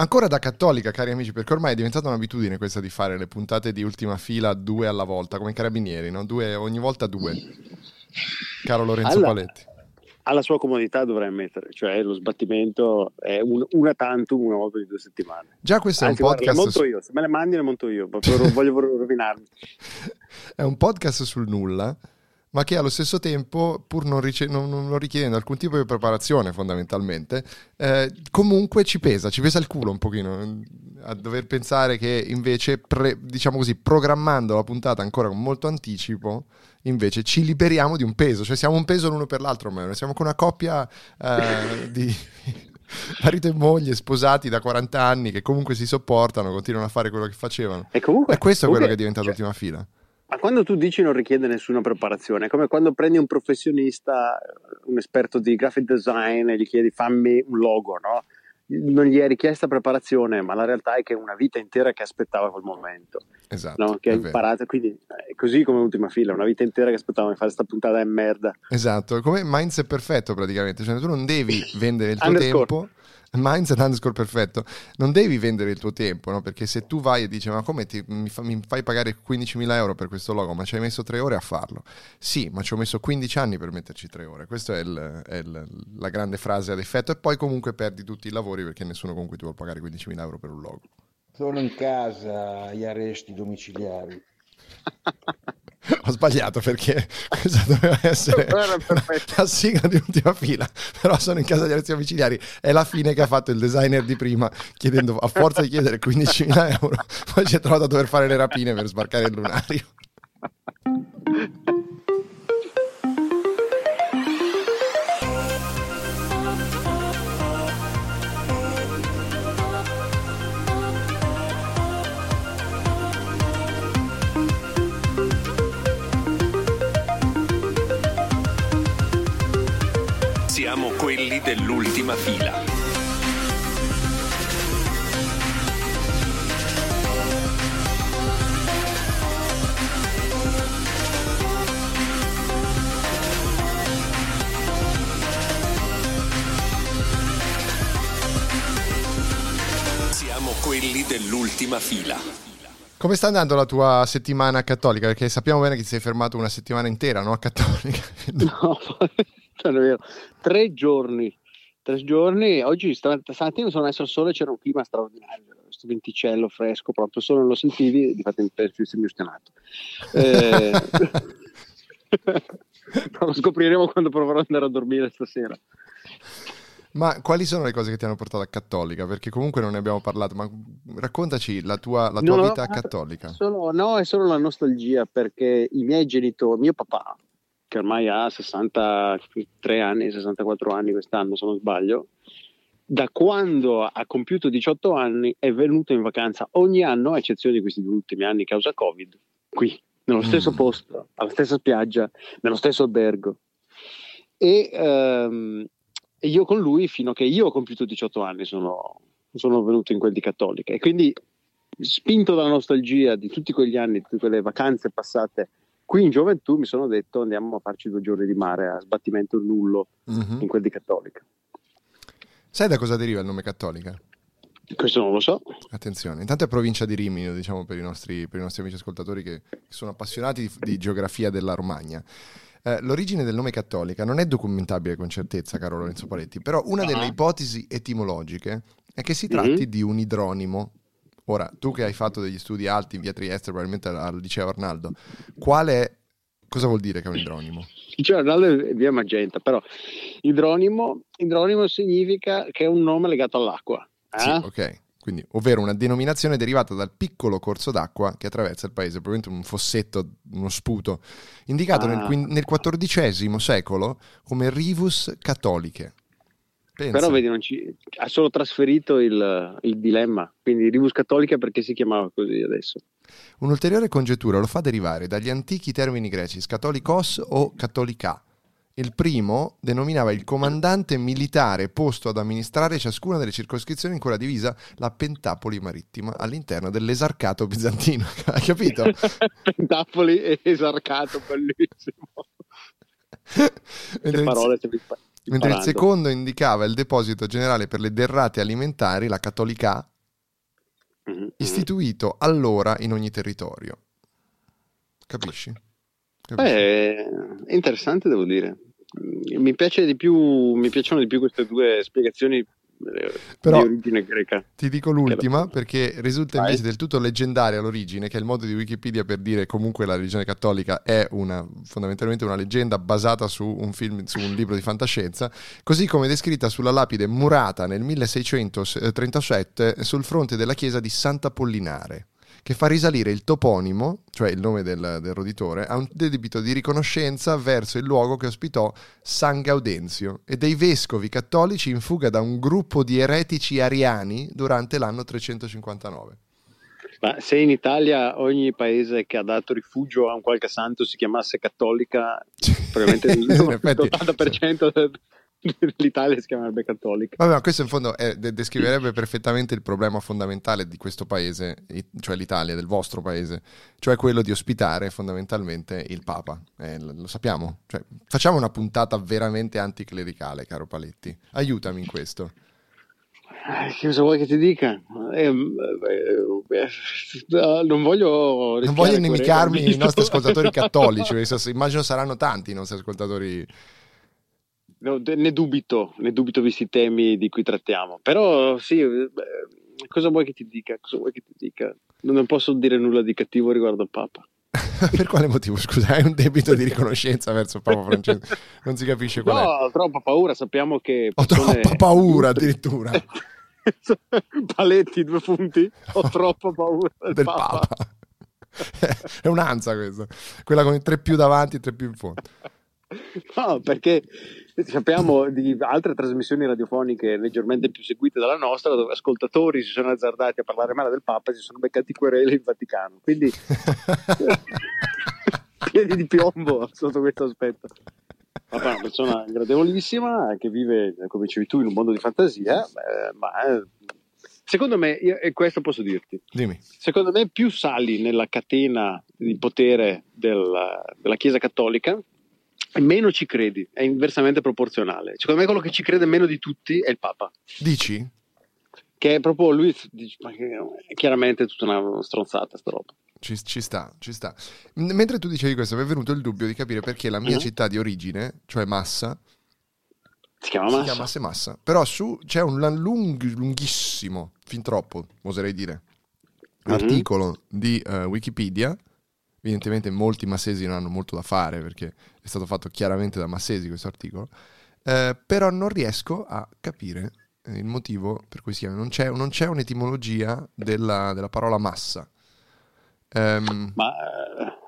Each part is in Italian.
Ancora da cattolica, cari amici, perché ormai è diventata un'abitudine questa di fare le puntate di ultima fila due alla volta, come i carabinieri, no? Due, ogni volta due. Caro Lorenzo alla, Paletti. Alla sua comodità dovrei ammettere, cioè lo sbattimento è un, una tantum una volta di due settimane. Già questo Anzi, è un podcast... Guarda, monto io, se me le mandi le monto io, proprio voglio rovinarmi. è un podcast sul nulla ma che allo stesso tempo, pur non, rice- non, non richiedendo alcun tipo di preparazione fondamentalmente, eh, comunque ci pesa, ci pesa il culo un pochino a dover pensare che invece, pre- diciamo così, programmando la puntata ancora con molto anticipo, invece ci liberiamo di un peso, cioè siamo un peso l'uno per l'altro, siamo con una coppia eh, di marito e moglie sposati da 40 anni che comunque si sopportano, continuano a fare quello che facevano. E, comunque, e questo comunque, è quello che è diventato cioè, l'ultima fila. Ma quando tu dici non richiede nessuna preparazione, è come quando prendi un professionista, un esperto di graphic design e gli chiedi fammi un logo, no? Non gli è richiesta preparazione, ma la realtà è che è una vita intera che aspettava quel momento. Esatto. No? Che ha imparato, quindi è così come l'ultima fila, una vita intera che aspettava di fare questa puntata è merda. Esatto, come mindset perfetto praticamente, cioè tu non devi vendere il tuo tempo mindset underscore perfetto, non devi vendere il tuo tempo, no? perché se tu vai e dici ma come ti, mi, fa, mi, fai pagare 15.000 euro per questo logo, ma ci hai messo tre ore a farlo? Sì, ma ci ho messo 15 anni per metterci tre ore, questa è, il, è il, la grande frase ad effetto e poi comunque perdi tutti i lavori perché nessuno comunque ti vuole pagare 15.000 euro per un logo. Sono in casa agli arresti domiciliari. Ho sbagliato perché questa doveva essere la sigla di ultima fila, però sono in casa di arresti domiciliari. È la fine che ha fatto il designer di prima, chiedendo a forza di chiedere 15.000 euro, poi si è trovato a dover fare le rapine per sbarcare il lunario. dell'ultima fila. Siamo quelli dell'ultima fila. Come sta andando la tua settimana cattolica? Perché sappiamo bene che ti sei fermato una settimana intera, no? A cattolica. No, non è vero. Tre giorni, tre giorni. Oggi stamattina sono messo al sole, c'era un clima straordinario, questo venticello fresco, proprio solo non lo sentivi, di fatto mi emozionato. Eh, lo scopriremo quando proverò ad andare a dormire stasera. Ma quali sono le cose che ti hanno portato a cattolica? Perché comunque non ne abbiamo parlato, ma raccontaci la tua, la tua no, vita cattolica. Solo, no, è solo la nostalgia perché i miei genitori, mio papà, che ormai ha 63 anni, 64 anni quest'anno se non sbaglio, da quando ha compiuto 18 anni è venuto in vacanza ogni anno, a eccezione di questi due ultimi anni causa Covid, qui, nello stesso mm. posto, alla stessa spiaggia, nello stesso albergo. E, um, e, io con lui, fino a che io ho compiuto 18 anni, sono, sono venuto in quel di Cattolica. E quindi, spinto dalla nostalgia di tutti quegli anni, di tutte quelle vacanze passate Qui in gioventù mi sono detto andiamo a farci due giorni di mare a sbattimento nullo mm-hmm. in quel di Cattolica. Sai da cosa deriva il nome Cattolica? Questo non lo so. Attenzione, intanto è provincia di Rimini, diciamo per i nostri, per i nostri amici ascoltatori che, sono appassionati di, di, geografia della Romagna. Eh, l'origine del nome Cattolica non è documentabile con certezza, caro Lorenzo Paletti, però una delle ah. ipotesi etimologiche è che si tratti mm-hmm. di un idronimo Ora, tu che hai fatto degli studi alti in via Trieste, probabilmente al liceo Arnaldo, quale cosa vuol dire che è un idronimo? Liceo Arnaldo è via Magenta, però idronimo, idronimo significa che è un nome legato all'acqua. Eh? Sì, ok. Quindi, ovvero una denominazione derivata dal piccolo corso d'acqua che attraversa il paese, probabilmente un fossetto, uno sputo, indicato ah. nel, nel XIV secolo come Rivus Catholiche. Pensa. Però vedi, ci, ha solo trasferito il, il, dilemma, quindi Rivus Cattolica perché si chiamava così adesso. Un'ulteriore congettura lo fa derivare dagli antichi termini greci scatolicos o cattolica. Il primo denominava il comandante militare posto ad amministrare ciascuna delle circoscrizioni in cui era divisa la Pentapoli marittima all'interno dell'esarcato bizantino. Hai capito? Pentapoli e esarcato, bellissimo. mentre, parole, Mentre il secondo indicava il deposito generale per le derrate alimentari, la Cattolica, Mhm, mhm. istituito allora in ogni territorio. Capisci? Capisci? Eh, è interessante, devo dire. Mi, piace di più, mi piacciono di più queste due spiegazioni Però- di origine greca. Ti dico l'ultima perché risulta Vai. invece del tutto leggendaria l'origine, che è il modo di Wikipedia per dire comunque la religione cattolica è una, fondamentalmente una leggenda basata su un film, su un libro di fantascienza, così come descritta sulla lapide murata nel 1637 sul fronte della chiesa di Sant'Apollinare, che fa risalire il toponimo, cioè il nome del, del roditore, a un debito di riconoscenza verso il luogo che ospitò San Gaudenzio e dei vescovi cattolici in fuga da un gruppo di eretici ariani durante l'anno 359. Ma se in Italia ogni paese che ha dato rifugio a un qualche santo si chiamasse cattolica, probabilmente il 80% l'Italia si chiamerebbe cattolica. Vabbè, ma questo in fondo è, de- descriverebbe perfettamente il problema fondamentale di questo paese, cioè l'Italia, del vostro paese, cioè quello di ospitare fondamentalmente il Papa. Eh, lo sappiamo? Cioè, facciamo una puntata veramente anticlericale, caro Paletti. Aiutami in questo. Eh, che cosa vuoi che ti dica? Eh, eh, eh, eh, non voglio... Non voglio inimicarmi i nostri ascoltatori cattolici, immagino saranno tanti i nostri ascoltatori cattolici ne dubito, ne dubito visti i temi di cui trattiamo. Però sì, eh, beh, cosa vuoi che ti dica? Cosa vuoi che ti dica? Non posso dire nulla di cattivo riguardo al Papa. per quale motivo? Scusa, hai un debito di riconoscenza verso il Papa Francesco? Non si capisce qual è. No, ho troppa paura, sappiamo che... Ho troppa paura addirittura Paletti, due punti. Ho troppa paura del, del Papa. Papa. È un'ansia questa, quella con i tre più davanti e tre più in fondo. No, perché sappiamo di altre trasmissioni radiofoniche leggermente più seguite dalla nostra, dove ascoltatori si sono azzardati a parlare male del Papa e si sono beccati querele in Vaticano. Quindi piedi di piombo sotto questo aspetto. Papa è una persona gradevolissima che vive, come dicevi tu, in un mondo di fantasia, eh, ma eh, secondo me, io- e questo posso dirti, Dimmi. secondo me più sali nella catena di potere della, della Chiesa Cattolica meno ci credi, è inversamente proporzionale. Secondo me quello che ci crede meno di tutti è il Papa, Dici? che è proprio lui, è chiaramente tutta una stronzata sta roba. Ci, ci sta, ci sta. Mentre tu dicevi questo, mi è venuto il dubbio di capire perché la mia Mhm. città di origine, cioè Massa, Si chiama si Massa. chiamasse Massa. Però su c'è un lung- lunghissimo, fin troppo, oserei dire, Mhm. articolo di eh, Wikipedia. Evidentemente molti massesi non hanno molto da fare perché è stato fatto chiaramente da massesi questo articolo. Eh, però non riesco a capire eh, il motivo per cui si chiama. Non c'è, non c'è un'etimologia della, della parola massa. Ehm, Ma eh,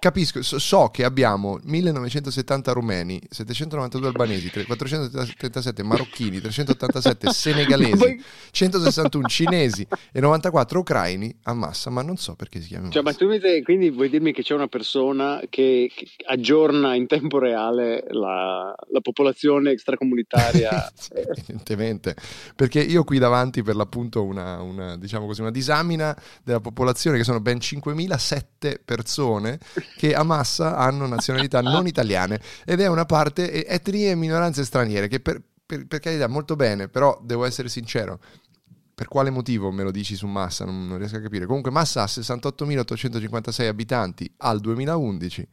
Capisco, so, so che abbiamo 1970 rumeni, 792 albanesi, tre- 437 marocchini, 387 senegalesi, Poi- 161 cinesi e 94 ucraini a massa, ma non so perché si chiamano. Cioè, ma tu mi dai- quindi vuoi dirmi che c'è una persona che, che aggiorna in tempo reale la, la popolazione extracomunitaria? Evidentemente, perché io qui davanti per l'appunto una, una, diciamo così, una disamina della popolazione che sono ben 5.007 persone che a massa hanno nazionalità non italiane ed è una parte etnie e minoranze straniere che per, per, per carità molto bene, però devo essere sincero. Per quale motivo me lo dici su Massa? Non, non riesco a capire. Comunque Massa ha 68.856 abitanti al 2011.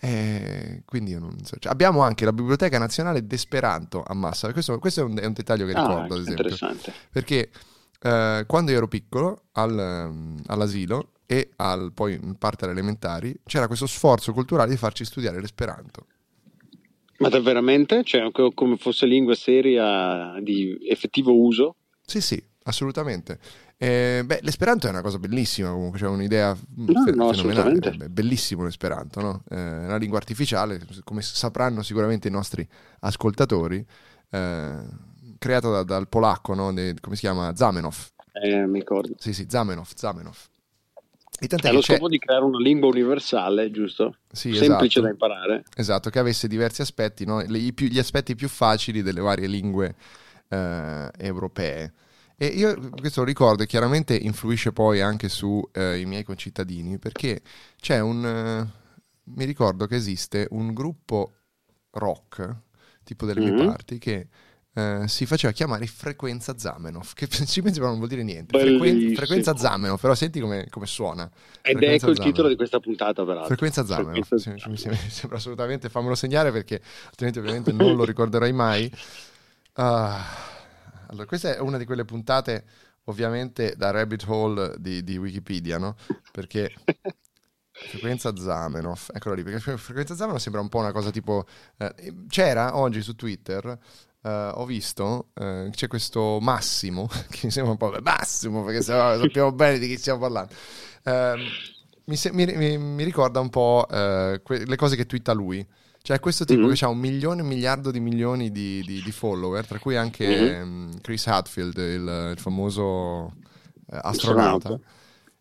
eh, quindi so. Cioè, abbiamo anche la Biblioteca Nazionale d'Esperanto a Massa. Questo, questo è, un, è un dettaglio che Ah, ricordo, ad esempio. Perché eh, quando io ero piccolo, al, ehm, all'asilo e al- poi in parte alle elementari, c'era questo sforzo culturale di farci studiare l'esperanto. Ma veramente? Cioè, co- come fosse lingua seria di effettivo uso? Sì, sì, assolutamente. Eh, beh, l'esperanto è una cosa bellissima, comunque, c'è un'idea mm, No, fe- no, fenomenale. È bellissimo l'esperanto, no? Eh, è una lingua artificiale, come sapranno sicuramente i nostri ascoltatori, eh, creata da- dal polacco, no? De- come si chiama? Zamenhof. Eh, mi ricordo. Sì, sì, Zamenhof, Zamenhof. E tant'è È lo c'è- scopo di creare una lingua universale, giusto? Sì, Semplice esatto. da imparare. Esatto, che avesse diversi aspetti, no? Le- più- gli aspetti più facili delle varie lingue eh, europee. E io questo lo ricordo e chiaramente influisce poi anche sui miei concittadini, perché c'è un... eh, mi ricordo che esiste un gruppo rock tipo delle mie Mhm. parti, che eh, si faceva chiamare frequenza Zamenhof, che ci pensi non vuol dire niente. Frequen- frequenza Zamenhof, però senti come, come suona. Ed Frequenza ecco il Zamenhof. titolo di questa puntata, peraltro. Frequenza Zamenhof, Frequenza mi, sembra- mi sembra assolutamente, fammelo segnare perché altrimenti ovviamente non lo ricorderai mai. Ah, allora, questa è una di quelle puntate ovviamente da rabbit hole di, di Wikipedia, no? Perché frequenza Zamenhof, eccola lì, perché fre- frequenza Zamenhof sembra un po' una cosa tipo... eh, c'era oggi su Twitter, eh, ho visto, eh, c'è questo Massimo, che mi sembra un po' Massimo, perché sappiamo bene di chi stiamo parlando. Ehm, mi, se- mi- mi- mi ricorda un po' eh, que- le cose che twitta lui. Cioè, questo tipo Mhm. che ha un milione, un miliardo di milioni di, di- di follower, tra cui anche Mhm. ehm, Chris Hadfield, il, il famoso astronauta, Astronauta.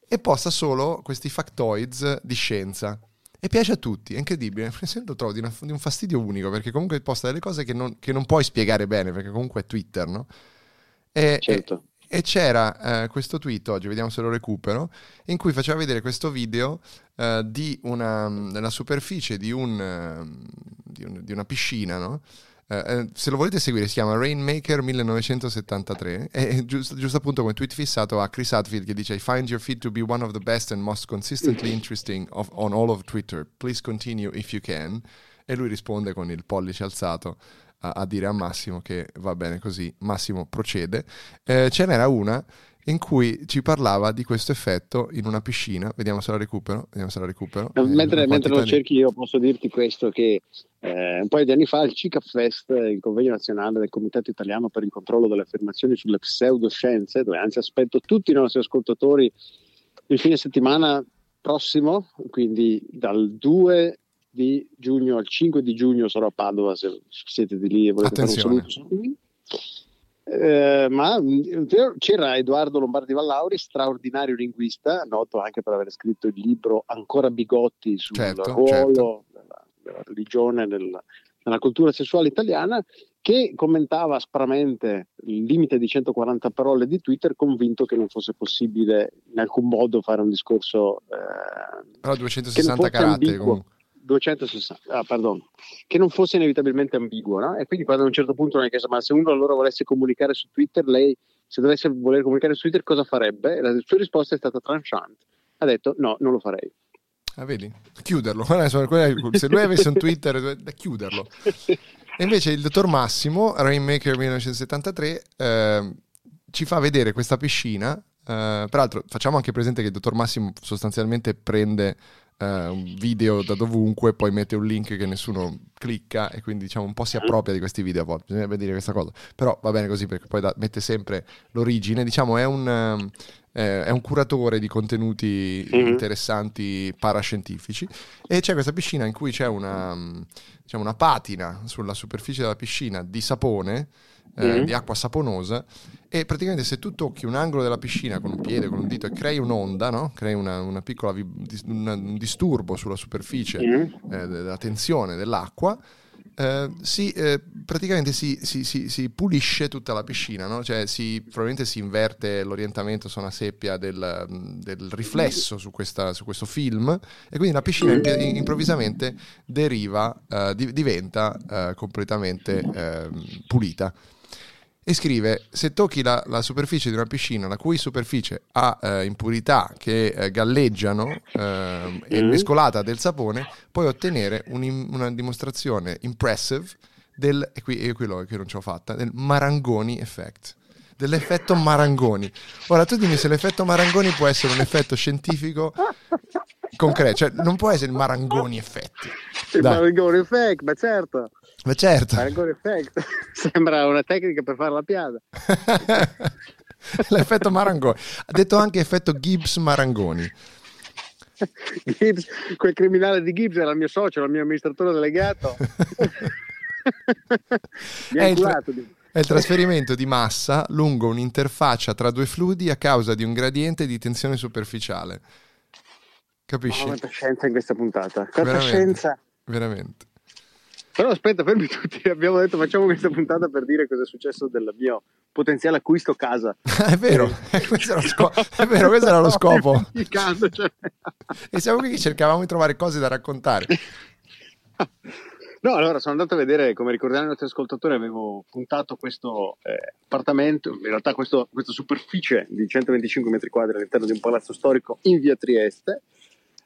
e posta solo questi factoids di scienza. E piace a tutti, è incredibile. Se lo trovo di, una- di un fastidio unico, perché comunque posta delle cose che non, che non puoi spiegare bene, perché comunque è Twitter, no? E, Certo. e- e c'era eh, questo tweet oggi, vediamo se lo recupero, in cui faceva vedere questo video eh, di una, nella superficie di, un, ehm, di, un- di una piscina, no? Eh, eh, se lo volete seguire si chiama Rainmaker 1973 e giusto, giusto appunto come tweet fissato a Chris Hadfield che dice I find your feed to be one of the best and most consistently interesting of, on all of Twitter. Please continue if you can. E lui risponde con il pollice alzato a, a dire a Massimo che va bene così. Massimo procede. Eh, ce n'era una in cui ci parlava di questo effetto in una piscina vediamo se la recupero vediamo se la recupero No, Eh, mentre, mentre lo cerchi io posso dirti questo che eh, un paio di anni fa il CICAP Fest, il convegno nazionale del Comitato Italiano per il controllo delle affermazioni sulle pseudoscienze, dove anzi aspetto tutti i nostri ascoltatori il fine settimana prossimo, quindi dal 2 di giugno al 5 di giugno sarò a Padova se siete di lì e volete Attenzione. fare un saluto. Eh, ma c'era Edoardo Lombardi Vallauri, straordinario linguista, noto anche per aver scritto il libro Ancora Bigotti sul Certo, ruolo certo. Della, della religione nel- nella cultura sessuale italiana, che commentava aspramente il limite di 140 parole di Twitter, convinto che non fosse possibile in alcun modo fare un discorso eh, però che non 260 fosse caratteri comunque 260, ah, pardon, che non fosse inevitabilmente ambiguo, no? E quindi quando a un certo punto mi ha chiesto, ma se uno allora volesse comunicare su Twitter, lei se dovesse voler comunicare su Twitter cosa farebbe? E la sua risposta è stata tranchant. Ha detto no, non lo farei. Ah, vedi? Chiuderlo. Se lui avesse un Twitter, da chiuderlo. E invece il dottor Massimo, Rainmaker 1973, ehm, ci fa vedere questa piscina. eh, peraltro, facciamo anche presente che il dottor Massimo sostanzialmente prende eh, un video da dovunque, poi mette un link che nessuno clicca e quindi diciamo un po' si appropria di questi video a volte. Bisognerebbe dire questa cosa. Però va bene così perché poi da- mette sempre l'origine. Diciamo, è un. ehm, eh, è un curatore di contenuti Mhm. interessanti parascientifici e c'è questa piscina in cui c'è una, diciamo, una patina sulla superficie della piscina di sapone, eh, Mhm. di acqua saponosa e praticamente se tu tocchi un angolo della piscina con un piede, con un dito e crei un'onda, no? crei una, una piccola vi- dis- una- un disturbo sulla superficie Mm. eh, della tensione dell'acqua, eh, si, eh, praticamente si, si- si- si pulisce tutta la piscina, no? cioè si, probabilmente si inverte l'orientamento su una seppia del, del riflesso su, questa- su questo film e quindi la piscina imp- improvvisamente deriva, eh, di- diventa eh, completamente ehm, pulita. E scrive: Se tocchi la, la superficie di una piscina, la cui superficie ha eh, impurità che eh, galleggiano ehm, e Mm. mescolata del sapone, puoi ottenere un- una dimostrazione impressive del, e qui, e qui l'ho, che non ce l'ho fatta, del Marangoni effect. Dell'effetto Marangoni. Ora tu dimmi se l'effetto Marangoni può essere un effetto scientifico concreto, cioè non può essere il Marangoni effetti. Il Dai. Marangone effect, ma certo, Ma certo. Sembra una tecnica per fare la piada. L'effetto Marangoni. Ha detto anche effetto Gibbs Marangoni. Gibbs, quel criminale di Gibbs era il mio socio, era il mio amministratore delegato. Mi È ha il, tra- è il trasferimento di massa lungo un'interfaccia tra due fluidi a causa di un gradiente di tensione superficiale. Capisci? Oh, quanta scienza in questa puntata. Quanta Veramente. scienza. Veramente. Però aspetta, fermi tutti. Abbiamo detto facciamo questa puntata per dire cosa è successo del mio potenziale acquisto casa. è vero, questo era lo sco- è vero, questo era lo scopo. E siamo qui che cercavamo di trovare cose da raccontare. No, allora sono andato a vedere, come ricorderanno i nostri ascoltatori, avevo puntato questo eh, appartamento, in realtà questo, questa superficie di 125 metri quadri all'interno di un palazzo storico in via Trieste.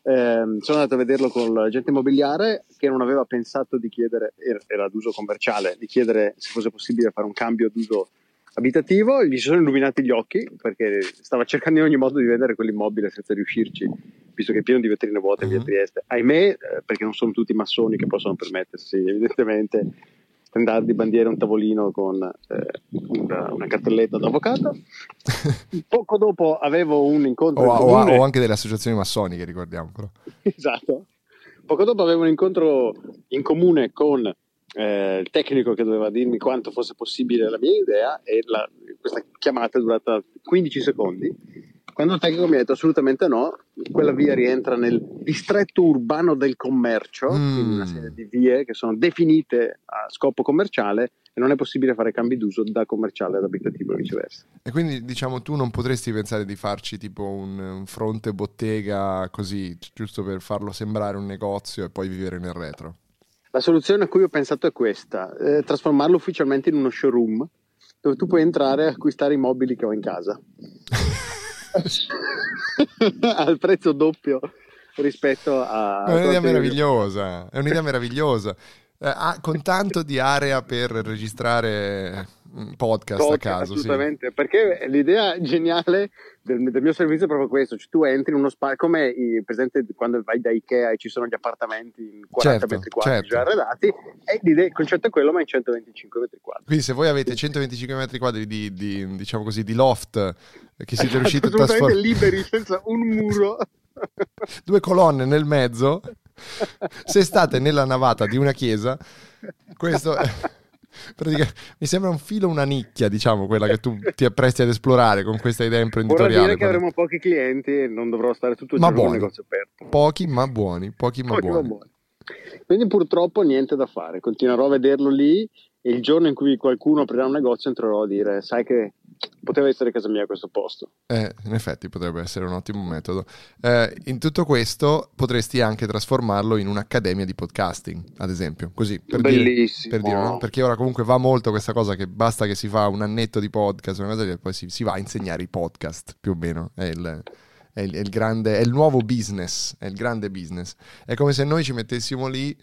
Eh, sono andato a vederlo con l'agente immobiliare che non aveva pensato di chiedere, era, era d'uso commerciale, di chiedere se fosse possibile fare un cambio d'uso abitativo, gli si sono illuminati gli occhi perché stava cercando in ogni modo di vendere quell'immobile senza riuscirci, visto che è pieno di vetrine vuote in via Mhm. Trieste. Ahimè, eh, perché non sono tutti massoni che possono permettersi, evidentemente, standard di bandiera, un tavolino con eh, una, una cartelletta d'avvocato. Poco dopo avevo un incontro O, in o- o anche delle associazioni massoniche, ricordiamo. Però. Esatto. Poco dopo avevo un incontro in comune con eh, il tecnico che doveva dirmi quanto fosse possibile la mia idea e la- questa chiamata è durata 15 secondi. Quando il tecnico mi ha detto assolutamente no, quella via rientra nel distretto urbano del commercio, Mm. quindi una serie di vie che sono definite a scopo commerciale e non è possibile fare cambi d'uso da commerciale ad abitativo e viceversa. E quindi diciamo tu non potresti pensare di farci tipo un, un fronte bottega così, giusto per farlo sembrare un negozio e poi vivere nel retro. La soluzione a cui ho pensato è questa, eh, trasformarlo ufficialmente in uno showroom dove tu puoi entrare e acquistare i mobili che ho in casa al prezzo doppio rispetto a... È un'idea meravigliosa, è un'idea meravigliosa. Eh, ah, con tanto di area per registrare un podcast, a Podcast, caso. Sì. assolutamente, perché l'idea geniale del, del mio servizio è proprio questo, cioè tu entri in uno spazio, come presente quando vai da Ikea e ci sono gli appartamenti in 40 Certo, metri quadri certo. già arredati, e l'idea- il concetto è quello ma in 125 metri quadri. Quindi se voi avete 125 metri quadri di, di, diciamo così, di loft eh, che siete riusciti a trasformare liberi senza un muro due colonne nel mezzo, se state nella navata di una chiesa, questo è- pratica- mi sembra un filo, una nicchia, diciamo, quella che tu ti appresti ad esplorare con questa idea vorrà imprenditoriale. dire che avremo pochi clienti e non dovrò stare tutto il Ma giorno buoni. negozio aperto Pochi ma buoni, pochi ma Pochi ma buoni. buoni. quindi purtroppo niente da fare continuerò a vederlo lì e il giorno in cui qualcuno aprirà un negozio entrerò a dire sai che poteva essere casa mia questo posto Eh, in effetti potrebbe essere un ottimo metodo. Eh, in tutto questo potresti anche trasformarlo in un'accademia di podcasting, ad esempio, così per dire, bellissimo per dire, no? perché ora comunque va molto questa cosa che basta che si fa un annetto di podcast, una cosa e poi si, si va a insegnare i podcast, più o meno, è il, è il- è il grande, è il nuovo business, è il grande business. È come se noi ci mettessimo lì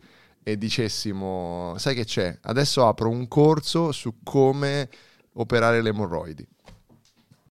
e dicessimo, sai che c'è? Adesso apro un corso su come operare le emorroidi.